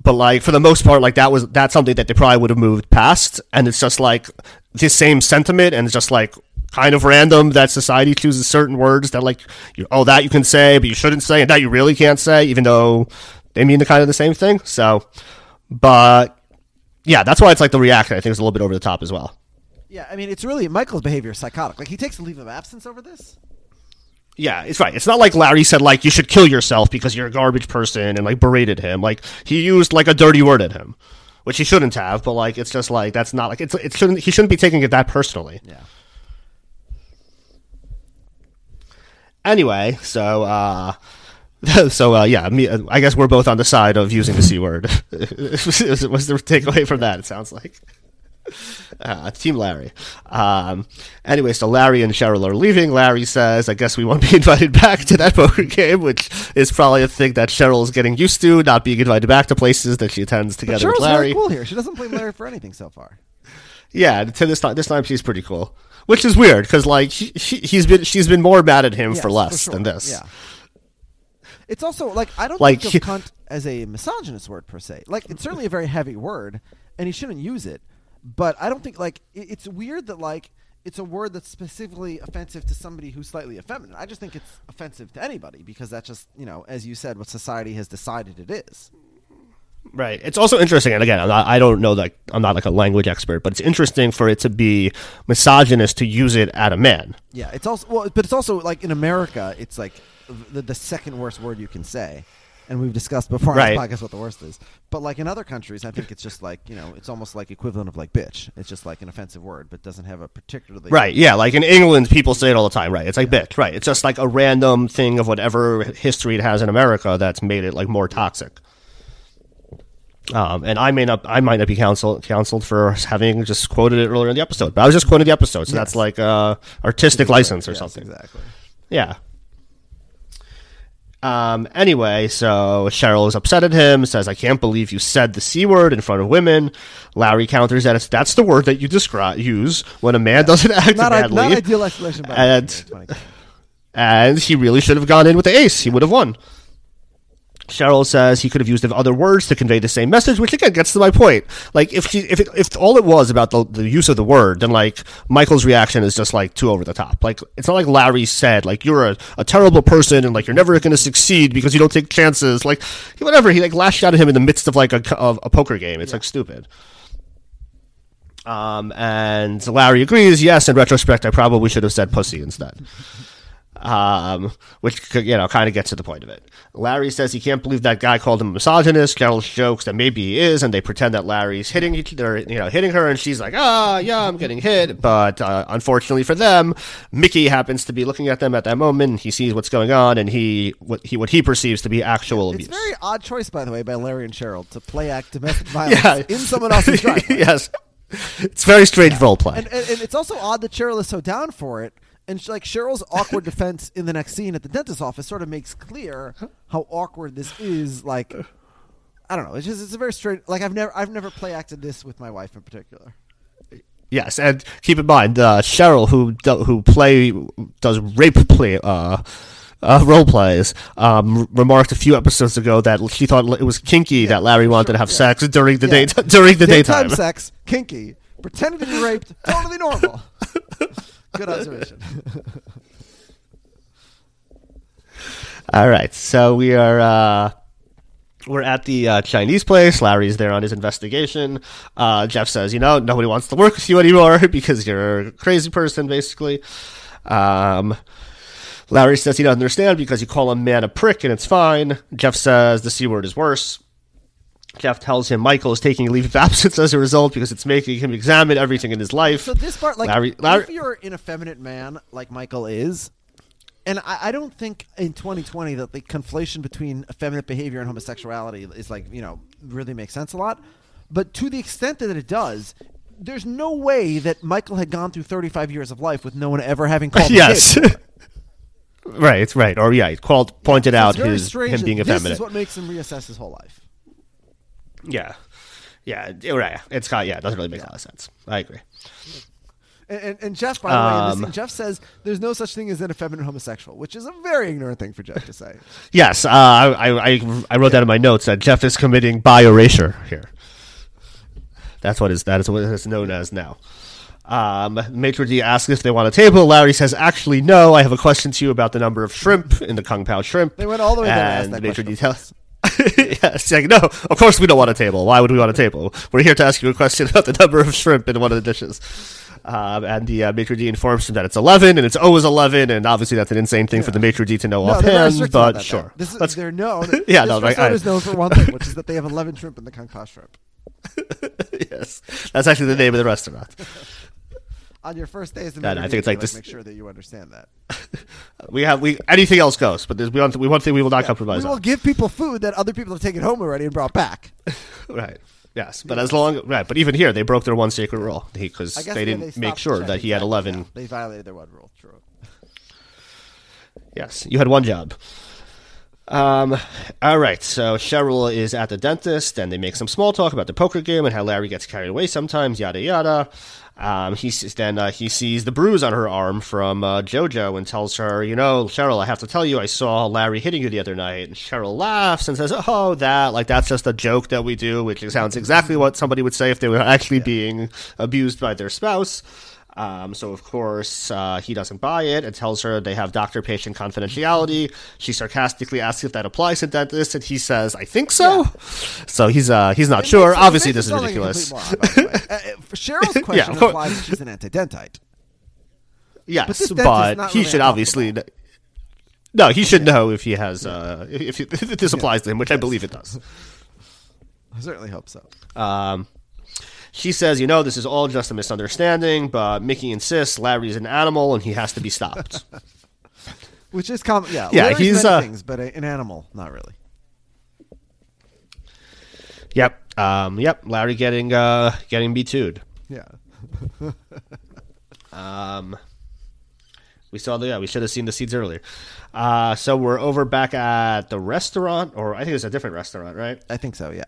S3: but like for the most part, like that was that's something that they probably would have moved past, and it's just like this same sentiment, and it's just like kind of random that society chooses certain words that like you, oh that you can say, but you shouldn't say, and that you really can't say, even though they mean the kind of the same thing. So, but yeah, that's why it's like the reaction. I think is a little bit over the top as well.
S2: Yeah, I mean, it's really Michael's behavior is psychotic. Like he takes a leave of absence over this.
S3: Yeah, it's right. It's not like Larry said like you should kill yourself because you're a garbage person and like berated him. Like he used like a dirty word at him, which he shouldn't have. But like it's just like that's not like it's it shouldn't he shouldn't be taking it that personally.
S2: Yeah.
S3: Anyway, so uh so uh yeah, me I guess we're both on the side of using the c word. What's the takeaway from that? It sounds like. Uh, Team Larry. Um, anyway, so Larry and Cheryl are leaving. Larry says, I guess we won't be invited back to that poker game, which is probably a thing that Cheryl is getting used to, not being invited back to places that she attends
S2: But
S3: together
S2: Cheryl's
S3: with Larry.
S2: very cool here. She doesn't blame Larry for anything so far.
S3: Yeah, to this time, this time she's pretty cool, which is weird because like she, she, he's been she's been more mad at him
S2: Yes,
S3: for less
S2: sure.
S3: than this.
S2: Yeah. It's also like I don't
S3: Like,
S2: think of cunt as a misogynist word per se. Like it's certainly a very heavy word, and he shouldn't use it. But I don't think like it, it's weird that like it's a word that's specifically offensive to somebody who's slightly effeminate. I just think it's offensive to anybody because that's just you know as you said what society has decided it is.
S3: Right. It's also interesting, and again, I'm not, I don't know like I'm not like a language expert, but it's interesting for it to be misogynist to use it at a man.
S2: Yeah, it's also well, but it's also like in America, it's like the, the second worst word you can say, and we've discussed before
S3: Right.
S2: on this podcast what the worst is. But like in other countries, I think it's just like you know, it's almost like equivalent of like bitch. It's just like an offensive word, but doesn't have a particularly
S3: Right. Yeah. Like in England, people say it all the time. Right. It's like bitch. Right. It's just like a random thing of whatever history it has in America that's made it like more toxic. Um, and I may not, I might not be counseled counseled for having just quoted it earlier in the episode, but I was just quoting the episode, so that's like uh, artistic license or
S2: Yes,
S3: something.
S2: Exactly.
S3: Yeah. Um, anyway, so Cheryl is upset at him, says, I can't believe you said the C word in front of women. Larry counters that it's, that's the word that you describe, use when a man doesn't act
S2: Not, a,
S3: badly.
S2: not ideal explanation,
S3: And- and he really should have gone in with the ace. He would have won. Cheryl says he could have used other words to convey the same message, which again gets to my point. Like if he, if it, if all it was about the, the use of the word, then like Michael's reaction is just like too over the top. Like it's not like Larry said like you're a, a terrible person and like you're never going to succeed because you don't take chances. Like whatever he like lashed out at him in the midst of like a, of a poker game. It's like stupid. Um, and Larry agrees. Yes, in retrospect, I probably should have said pussy instead. Um, which you know kind of gets to the point of it. Larry says he can't believe that guy called him a misogynist. Carol jokes that maybe he is, and they pretend that Larry's hitting each, you know hitting her, and she's like, ah, yeah, I'm getting hit. But uh, unfortunately for them, Mickey happens to be looking at them at that moment. And he sees what's going on, and he what he what he perceives to be actual
S2: It's
S3: abuse.
S2: a very odd choice, by the way, by Larry and Cheryl to play act domestic violence
S3: Yeah.
S2: in someone else's driveway.
S3: yes, it's very strange role play.
S2: And, and, and it's also odd that Cheryl is so down for it. And sh- like Cheryl's awkward defense in the next scene at the dentist's office sort of makes clear how awkward this is. Like, I don't know. It's just it's a very strange. Like I've never I've never play acted this with my wife in particular.
S3: Yes, and keep in mind, uh, Cheryl, who do, who play does rape play uh, uh, role plays, um, remarked a few episodes ago that she thought it was kinky that Larry wanted to have sex during the
S2: Yeah.
S3: day during the daytime.
S2: sex, kinky, pretending to be raped, totally normal. Good observation.
S3: All right, so we are uh, we're at the uh, Chinese place. Larry's there on his investigation. Uh, Jeff says, "You know, nobody wants to work with you anymore because you're a crazy person, basically." Um, Larry says he doesn't understand because you call a man a prick and it's fine. Jeff says the c word is worse. Jeff tells him Michael is taking a leave of absence as a result because it's making him examine everything in his life.
S2: So this part, like,
S3: Larry- Larry-
S2: if you're an effeminate man like Michael is, and I, I don't think in 2020 that the conflation between effeminate behavior and homosexuality is like you know really makes sense a lot. But to the extent that it does, there's no way that Michael had gone through 35 years of life with no one ever having called him
S3: yes. right, It's right. Or yeah, called pointed
S2: So
S3: out his him being
S2: This
S3: effeminate.
S2: is what makes him reassess his whole life.
S3: Yeah. Yeah, right. It's got yeah, it doesn't really make a lot of sense. I agree.
S2: And, and, and Jeff, by the way, in this
S3: Um,
S2: scene, Jeff says there's no such thing as an effeminate homosexual, which is a very ignorant thing for Jeff to say.
S3: Yes, uh, I, I I wrote that in my notes that Jeff is committing bi erasure here. That's what is that is what it's known as now. Um, Maitre d asks if they want a table. Larry says, "Actually, no. I have a question to you about the number of shrimp in the Kung Pao shrimp."
S2: They went all the way down
S3: and Maitre d tells. yes, like no. Of course, we don't want a table. Why would we want a table? We're here to ask you a question about the number of shrimp in one of the dishes. Um, and the uh, maitre d informs him that it's 11 and it's always 11 and obviously that's an insane thing for the maitre d to know
S2: No,
S3: offhand but sure.
S2: This is,
S3: Let's-
S2: they're known.
S3: Yeah,
S2: this
S3: no, right, I-
S2: is known for one thing, which is that they have 11 shrimp in the Pao shrimp.
S3: yes, that's actually the name of the restaurant.
S2: On your first day as the
S3: Yeah, no, I think it's
S2: you
S3: like this-
S2: Make sure that you understand that.
S3: We have we anything else goes, but there's we one, we one thing we will not compromise
S2: we will
S3: on.
S2: give people food that other people have taken home already and brought back.
S3: Right. Yes, but as long right, but even here they broke their one sacred rule because they
S2: yeah,
S3: didn't
S2: they
S3: make sure that he had eleven.
S2: yeah. They violated their one rule. True.
S3: Yes, you had one job. Um. All right. So Cheryl is at the dentist, and they make some small talk about the poker game and how Larry gets carried away sometimes. Yada yada. Um. He then uh, he sees the bruise on her arm from uh, JoJo and tells her, "You know, Cheryl, I have to tell you, I saw Larry hitting you the other night." And Cheryl laughs and says, "Oh, that like that's just a joke that we do," which sounds exactly what somebody would say if they were actually being abused by their spouse. Um, so of course uh, he doesn't buy it and tells her they have doctor-patient confidentiality. She sarcastically asks if that applies to dentists, and he says, "I think so." So he's uh, he's not
S2: It
S3: sure.
S2: makes-
S3: Obviously, this is
S2: sound like a
S3: ridiculous.
S2: moron, by the way. Uh, uh, Cheryl's question
S3: course.
S2: implies that she's an antidentite.
S3: yes,
S2: But
S3: but, he
S2: really
S3: should obviously. No, he should know if he has uh, if, if this applies to him, which I believe it does.
S2: I certainly hope so.
S3: Um, she says, "You know, this is all just a misunderstanding, but Mickey insists Larry's an animal and he has to be stopped."
S2: Which is common. Yeah,
S3: Yeah,
S2: Larry's
S3: he's,
S2: many
S3: uh,
S2: things, but a, an animal, not really.
S3: yep, um, yep. Larry getting uh, getting b 2
S2: Yeah.
S3: Um, we saw the yeah, we should have seen the seeds earlier. Uh, so we're over back at the restaurant, or I think it's a different restaurant, right?
S2: I think so. Yeah.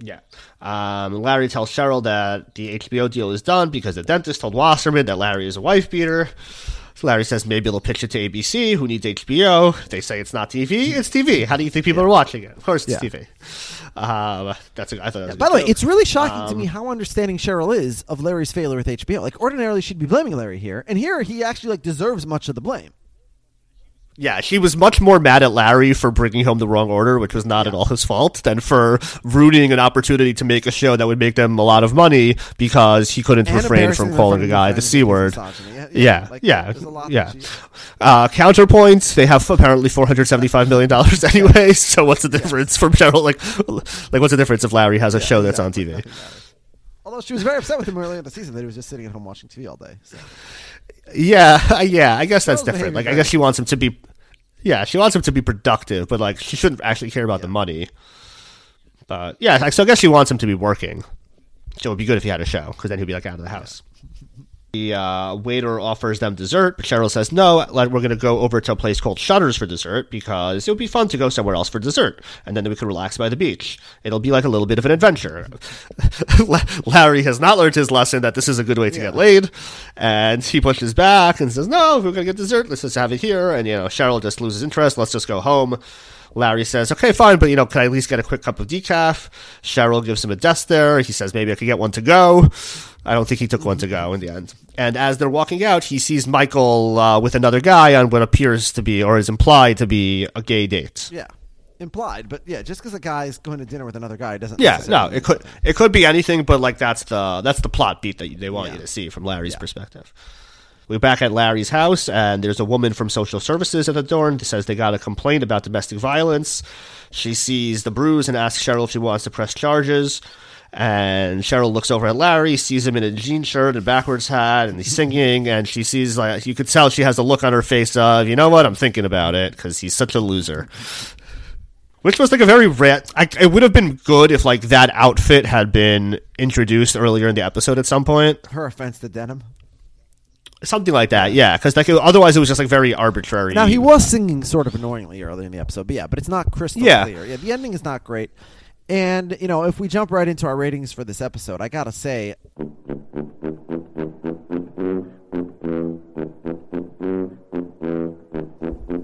S3: Yeah. Um, Larry tells Cheryl that the HBO deal is done because the dentist told Wasserman that Larry is a wife beater. So Larry says maybe they'll pitch it to ABC, who needs HBO. They say it's not TV. It's TV. How do you think people are watching it? Of course, it's
S2: Yeah.
S3: TV. Um, that's a, I thought that was a
S2: By the way,
S3: joke.
S2: it's really shocking to
S3: Um,
S2: me how understanding Cheryl is of Larry's failure with HBO. Like, ordinarily she'd be blaming Larry here, and here he actually like deserves much of the blame.
S3: Yeah, she was much more mad at Larry for bringing home the wrong order, which was not at all his fault, than for ruining an opportunity to make a show that would make them a lot of money because he couldn't
S2: And
S3: refrain from calling a guy the c word.
S2: misogyny. Yeah,
S3: Yeah,
S2: like,
S3: yeah, yeah. Uh, counterpoints: They have apparently four hundred seventy-five million dollars anyway. So what's the difference from Cheryl? Like, like what's the difference if Larry has a show that's on TV?
S2: Although she was very upset with him earlier in the season that he was just sitting at home watching TV all day. So.
S3: Yeah, yeah. I guess that's different. Like, I guess she wants him to be. Yeah, she wants him to be productive, but like, she shouldn't actually care about the money. But yeah, so I guess she wants him to be working. So it would be good if he had a show, because then he'd be like out of the house. The uh, waiter offers them dessert, but Cheryl says no. Like, we're going to go over to a place called Shutters for dessert because it would be fun to go somewhere else for dessert, and then we could relax by the beach. It'll be like a little bit of an adventure. Larry has not learned his lesson that this is a good way to get laid, and he pushes back and says, "No, if we're going to get dessert, let's just have it here." And you know, Cheryl just loses interest. Let's just go home. Larry says, "Okay, fine, but you know, can I at least get a quick cup of decaf?" Cheryl gives him a desk there. He says, "Maybe I could get one to go." I don't think he took one to go in the end. And as they're walking out, he sees Michael uh, with another guy on what appears to be, or is implied to be, a gay date.
S2: Yeah, implied, but yeah, just because a guy's going to dinner with another guy doesn't.
S3: Yeah, no, it could it could be anything, but like that's the that's the plot beat that they want
S2: Yeah.
S3: you to see from Larry's
S2: Yeah.
S3: perspective. We're back at Larry's house, and there's a woman from social services at the door and says they got a complaint about domestic violence. She sees the bruise and asks Cheryl if she wants to press charges. And Cheryl looks over at Larry, sees him in a jean shirt and backwards hat, and he's singing. And she sees, like, you could tell she has a look on her face of, you know what, I'm thinking about it because he's such a loser. Which was like a very. I, it would have been good if like that outfit had been introduced earlier in the episode at some point,
S2: Her offense to denim.
S3: Something like that. Yeah, because like it- otherwise it was just like very arbitrary.
S2: Now he was singing sort of annoyingly earlier in the episode, but yeah, but it's not crystal
S3: Yeah.
S2: clear. Yeah, the ending is not great. And you know, if we jump right into our ratings for this episode, I gotta say,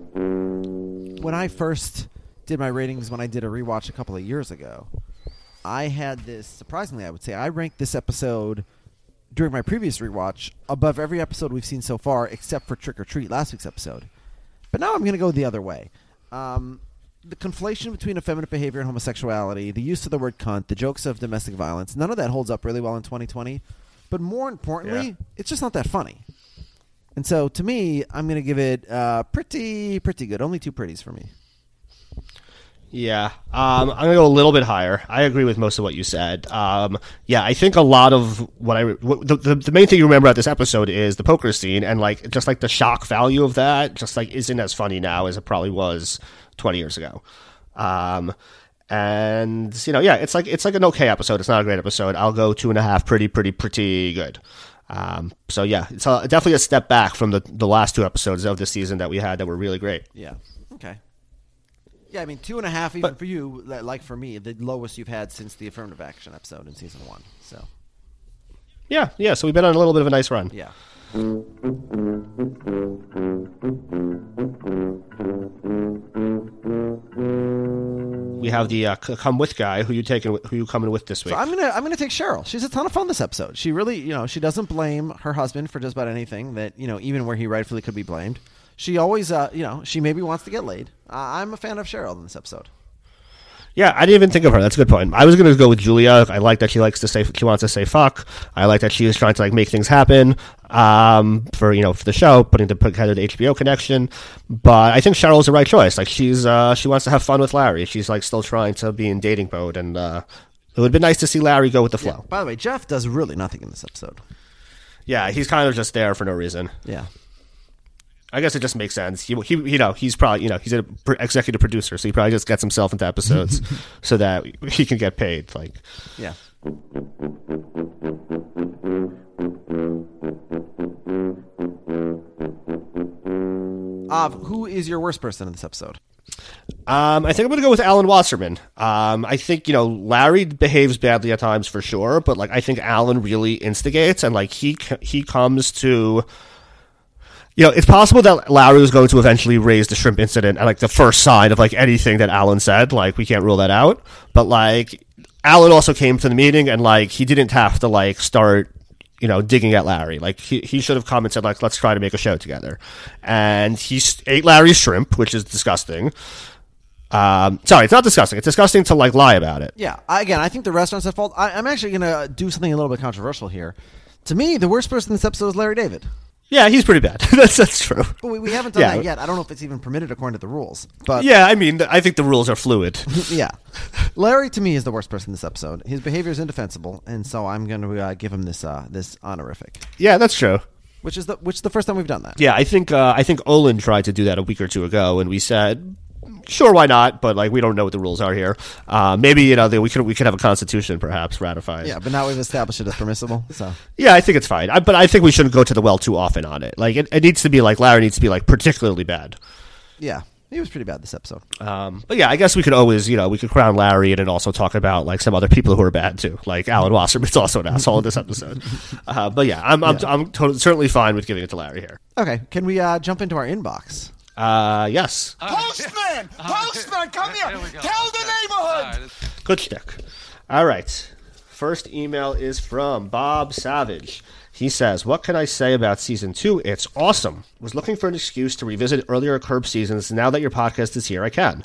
S2: when I first did my ratings, when I did a rewatch a couple of years ago, I had this surprisingly, I would say, I ranked this episode during my previous rewatch above every episode we've seen so far, except for Trick or Treat, last week's episode. But now I'm going to go the other way. Um, the conflation between effeminate behavior and homosexuality, the use of the word cunt, the jokes of domestic violence, none of that holds up really well in 2020. But more importantly,
S3: Yeah.
S2: it's just not that funny. And so to me, I'm going to give it uh, pretty, pretty good. Only two pretties for me.
S3: Yeah, um, I'm gonna go a little bit higher. I agree with most of what you said. Um, yeah, I think a lot of what I what, the, the the main thing you remember about this episode is the poker scene, and like just like the shock value of that, just like isn't as funny now as it probably was 20 years ago. Um, and you know, yeah, it's like it's like an okay episode. It's not a great episode. I'll go two and a half. Pretty, pretty, pretty good. Um, so yeah, it's a, definitely a step back from the the last two episodes of the season that we had that were really great.
S2: Yeah. Yeah, I mean, two and a half, even for you, like for me, the lowest you've had since the affirmative action episode in season one. So,
S3: Yeah, yeah. So we've been on a little bit of a nice run.
S2: yeah.
S3: We have the uh, come with guy. Who you taking? Who you coming with this week?
S2: So I'm gonna I'm gonna take Cheryl. She's a ton of fun this episode. She really, you know, she doesn't blame her husband for just about anything that you know, even where he rightfully could be blamed. She always, uh, you know, she maybe wants to get laid. Uh, I'm a fan of Cheryl in this episode.
S3: yeah, I didn't even think of her. That's a good point. I was going to go with Julia. I like that she likes to say she wants to say fuck. I like that she is trying to like make things happen um, for you know for the show, putting the together the HBO connection. But I think Cheryl's the right choice. Like she's uh, she wants to have fun with Larry. She's like still trying to be in dating mode, and uh, it would be nice to see Larry go with the flow.
S2: By the way, Jeff does really nothing in this episode.
S3: Yeah, he's kind of just there for no reason.
S2: Yeah.
S3: I guess it just makes sense. He, he you know, he's probably, you know, he's an executive producer, so he probably just gets himself into episodes so that he can get paid. Like,
S2: Yeah. Av, who is your worst person in this episode?
S3: um, I think I'm going to go with Alan Wasserman. Um, I think you know Larry behaves badly at times for sure, but like I think Alan really instigates and like he he comes to. You know, it's possible that Larry was going to eventually raise the shrimp incident at like the first sign of like anything that Alan said. Like, we can't rule that out. But like, Alan also came to the meeting and like he didn't have to like start you know digging at Larry. Like he he should have come and said like let's try to make a show together. And he ate Larry's shrimp, which is disgusting. Um, sorry, it's not disgusting. It's disgusting to like lie about it.
S2: Yeah, again, I think the restaurant's at fault. I, I'm actually going to do something a little bit controversial here. To me, the worst person in this episode is Larry David.
S3: Yeah, he's pretty bad. that's that's true.
S2: But we, we haven't done
S3: Yeah.
S2: that yet. I don't know if it's even permitted according to the rules. But
S3: Yeah, I mean, I think the rules are fluid.
S2: yeah. Larry to me is the worst person in this episode. His behavior is indefensible, and so I'm going to uh, give him this uh, this honorific,
S3: yeah, that's true.
S2: which is the which is the first time we've done that.
S3: Yeah, I think uh, I think Olin tried to do that a week or two ago, and we said, sure, why not? But like, we don't know what the rules are here. Uh, maybe you know that we could we could have a constitution perhaps ratified.
S2: Yeah, but now we've established it as permissible. So
S3: yeah, I think it's fine. I, but I think we shouldn't go to the well too often on it. Like, it, it needs to be like Larry needs to be like particularly bad.
S2: yeah, he was pretty bad this episode.
S3: Um, but yeah, I guess we could always, you know, we could crown Larry and then also talk about like some other people who are bad too, like Alan Wasserman's also an asshole in this episode. Uh, but yeah, I'm I'm, I'm totally, certainly fine with giving it to Larry here.
S2: Okay, can we uh, jump into our inbox?
S3: Uh, yes.
S4: Postman! Postman, come here!
S5: There.
S4: Tell the
S5: Okay.
S4: neighborhood!
S5: All right, it's-
S3: Good stick. All right. First email is from Bob Savage. He says, What can I say about season two? It's awesome. Was looking for an excuse to revisit earlier Curb seasons. Now that your podcast is here, I can.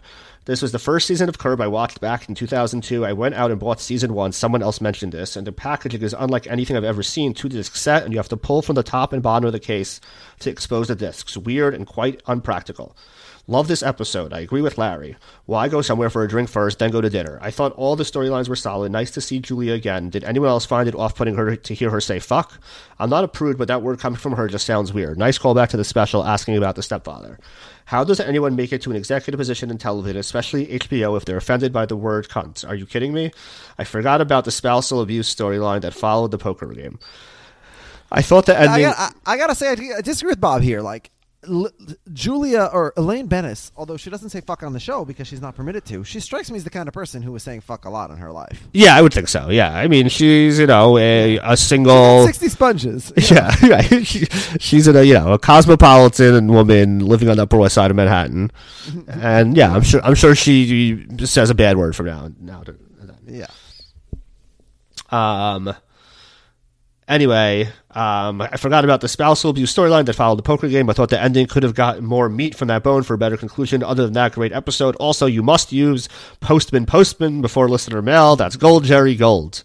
S3: This was the first season of Curb I watched back in 2002. I went out and bought season one. Someone else mentioned this, and the packaging is unlike anything I've ever seen. Two disc set, and you have to pull from the top and bottom of the case to expose the discs. Weird and quite unpractical. Love this episode. I agree with Larry. Why go somewhere for a drink first, then go to dinner? I thought all the storylines were solid. Nice to see Julia again. Did anyone else find it off putting her to hear her say fuck? I'm not a prude, but that word coming from her just sounds weird. Nice callback to the special asking about the stepfather. How does anyone make it to an executive position in television, especially HBO, if they're offended by the word cunt? Are you kidding me? I forgot about the spousal abuse storyline that followed the poker game. I thought the
S2: I,
S3: ending.
S2: got, I, I gotta say, I, I disagree with Bob here. Like, L- Julia or Elaine Benes, although she doesn't say fuck on the show because she's not permitted to, she strikes me as the kind of person who was saying fuck a lot in her life.
S3: yeah, I would think so. Yeah, I mean, she's you know a, a single.
S2: 60 sponges.
S3: Yeah, right. She, she's a you know a cosmopolitan woman living on the Upper West Side of Manhattan, and yeah, I'm sure I'm sure she says a bad word from now now to
S2: yeah.
S3: Um. Anyway, um, I forgot about the spousal abuse storyline that followed the poker game. I thought the ending could have gotten more meat from that bone for a better conclusion. Other than that, great episode. Also, you must use Postman Postman before listener mail. That's Gold Jerry Gold.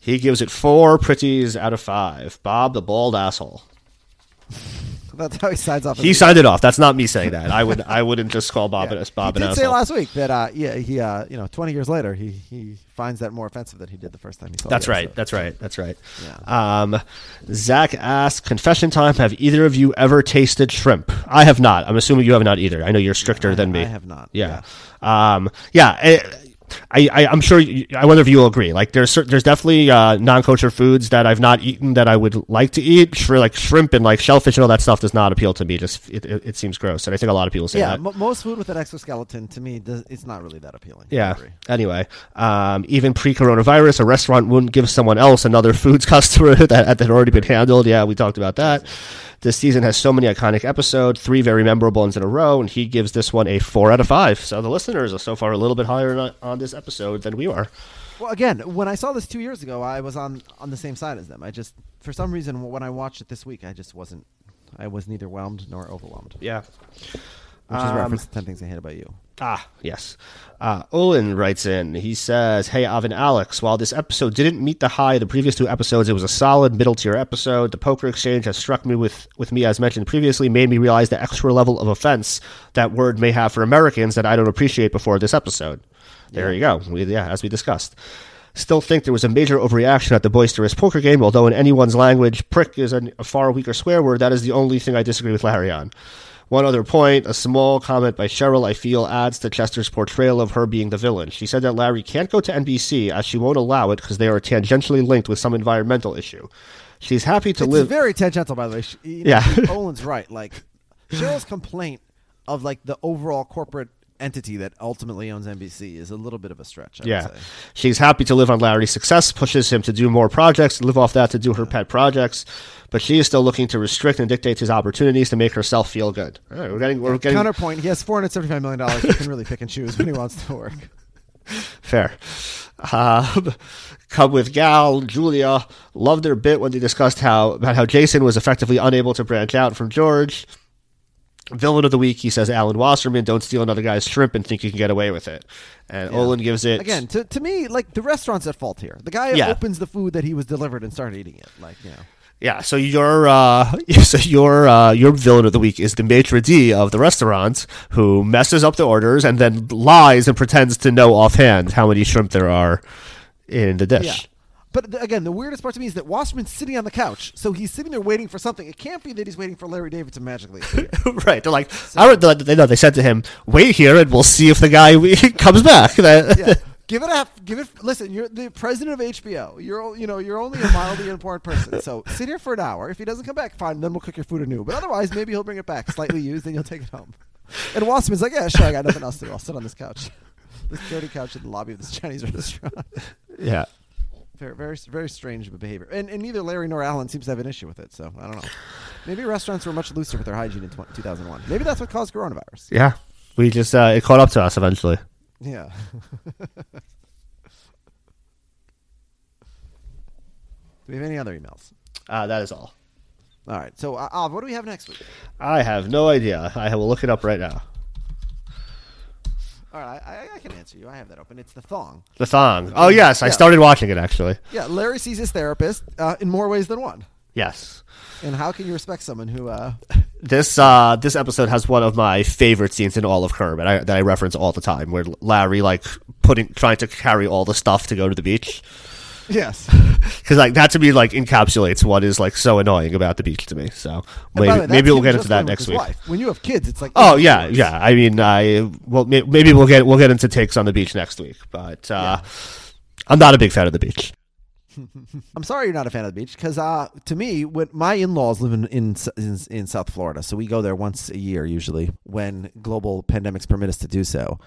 S3: He gives it four pretties out of five. Bob the bald asshole.
S2: That's how he signs off.
S3: He signed it off. That's not me saying that. I would I wouldn't just call Bob,
S2: Yeah.
S3: an, Bob
S2: he
S3: an
S2: did say
S3: asshole.
S2: last week that uh, yeah he uh, you know 20 years later he he finds that more offensive than he did the first time he saw.
S3: That's right.
S2: episode.
S3: That's right. That's right.
S2: Yeah.
S3: Um, Zach asked, "Confession time. Have either of you ever tasted shrimp? I have not. I'm assuming you have not either. I know you're stricter
S2: I-
S3: than me.
S2: I have not.
S3: Yeah. Um, yeah. eh, I, I, I'm sure. You, I wonder if you will agree. Like, there's there's definitely uh, non-kosher foods that I've not eaten that I would like to eat. For like shrimp and like shellfish and all that stuff does not appeal to me. Just it, it, it seems gross, and I think a lot of people say
S2: Yeah,
S3: that.
S2: mo most food with an exoskeleton to me does, it's not really that appealing.
S3: Yeah. Anyway, um, even pre-coronavirus, a restaurant wouldn't give someone else another foods customer that that had already been handled. Yeah, we talked about that. This season has so many iconic episodes, three very memorable ones in a row, and he gives this one a four out of five. So the listeners are so far a little bit higher on, on this episode than we are.
S2: Well, again, when I saw this two years ago, I was on on the same side as them. I just, for some reason, when I watched it this week, I just wasn't. I was neither whelmed nor overwhelmed.
S3: Yeah.
S2: Which is
S3: Um,
S2: reference to ten things I hate about you.
S3: Ah, yes. Uh, Olin writes in. He says, Hey, Avin Alex, while this episode didn't meet the high of the previous two episodes, it was a solid middle tier episode. The poker exchange has struck me with, with me, as mentioned previously, made me realize the extra level of offense that word may have for Americans that I don't appreciate before this episode. There you go. We, yeah, as we discussed. Still think there was a major overreaction at the boisterous poker game, although in anyone's language, prick is a, a far weaker swear word. That is the only thing I disagree with Larry on. One other point, a small comment by Cheryl, I feel, adds to Chester's portrayal of her being the villain. She said that Larry can't go to NBC as she won't allow it because they are tangentially linked with some environmental issue. She's happy to
S2: It's
S3: live.
S2: very tangential, by the way. She, you know,
S3: Yeah.
S2: Olin's right. Like Cheryl's complaint of like the overall corporate entity that ultimately owns NBC is a little bit of a stretch. I
S3: yeah. She's happy to live on Larry's success, pushes him to do more projects, live off that to do her pet projects, but she is still looking to restrict and dictate his opportunities to make herself feel good. All right, we're getting, we're getting
S2: Counterpoint: He has four hundred seventy-five million dollars. He can really pick and choose when he wants to work.
S3: Fair. Uh, come with Gal, Julia loved their bit when they discussed how about how Jason was effectively unable to branch out from George. Villain of the week, he says Alan Wasserman, don't steal another guy's shrimp and think you can get away with it. And Olin gives it
S2: Again, to, to me, like the restaurant's at fault here. The guy
S3: Yeah.
S2: opens the food that he was delivered and started eating it. Like you know,
S3: Yeah, so your uh, so your uh, your villain of the week is the maitre d of the restaurant who messes up the orders and then lies and pretends to know offhand how many shrimp there are in the dish.
S2: But th- again, the weirdest part to me is that Wasserman's sitting on the couch, so he's sitting there waiting for something. It can't be that he's waiting for Larry David to magically appear.
S3: right. They're like, I don't, they know. They said to him, "Wait here, and we'll see if the guy comes back."
S2: Yeah. Give it a give it. Listen, you're the president of HBO. You're you know you're only a mildly important person. So sit here for an hour. If he doesn't come back, fine. Then we'll cook your food anew. But otherwise, maybe he'll bring it back slightly used, and you'll take it home. And Wasserman's like, yeah, sure. I got nothing else to do. I'll sit on this couch, this dirty couch in the lobby of this Chinese restaurant.
S3: yeah.
S2: Very, very, very strange behavior. And, and neither Larry nor Alan seems to have an issue with it. So I don't know. Maybe restaurants were much looser with their hygiene in tw- 2001. Maybe that's what caused coronavirus.
S3: Yeah, we just uh, it caught up to us eventually.
S2: Yeah. Do we have any other emails?
S3: Uh, that is all.
S2: All right. So, uh, Olive, what do we have next week?
S3: I have no idea. I will look it up right now.
S2: All right, I, I, can answer you. I have that open. It's the thong.
S3: The thong. Oh yes, I
S2: Yeah.
S3: started watching it actually.
S2: Yeah, Larry sees his therapist uh, in more ways than one.
S3: Yes.
S2: And how can you respect someone who? Uh,
S3: This uh, this episode has one of my favorite scenes in all of Curb, and I, that I reference all the time, where Larry like putting trying to carry all the stuff to go to the beach,
S2: yes.
S3: because like that to me like encapsulates what is like so annoying about the beach to me. So maybe
S2: way,
S3: maybe we'll get into that next week.
S2: wife. When you have kids, it's like
S3: Oh yeah, yeah. I mean, I well maybe we'll get we'll get into takes on the beach next week, but uh, I'm not a big fan of the beach.
S2: I'm sorry you're not a fan of the beach because uh, to me, when my in-laws live in, in in in South Florida, so we go there once a year usually when global pandemics permit us to do so.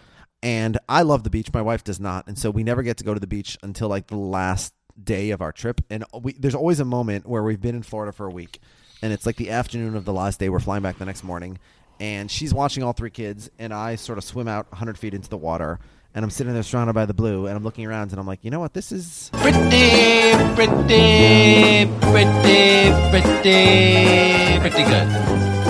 S2: And I love the beach. My wife does not, and so we never get to go to the beach until like the last day of our trip. And we, there's always a moment where we've been in Florida for a week, and it's like the afternoon of the last day. We're flying back the next morning, and she's watching all three kids, and I sort of swim out 100 feet into the water. And I'm sitting there surrounded by the blue, and I'm looking around, and I'm like, you know what? This is
S5: Pretty, pretty, pretty, pretty, pretty good.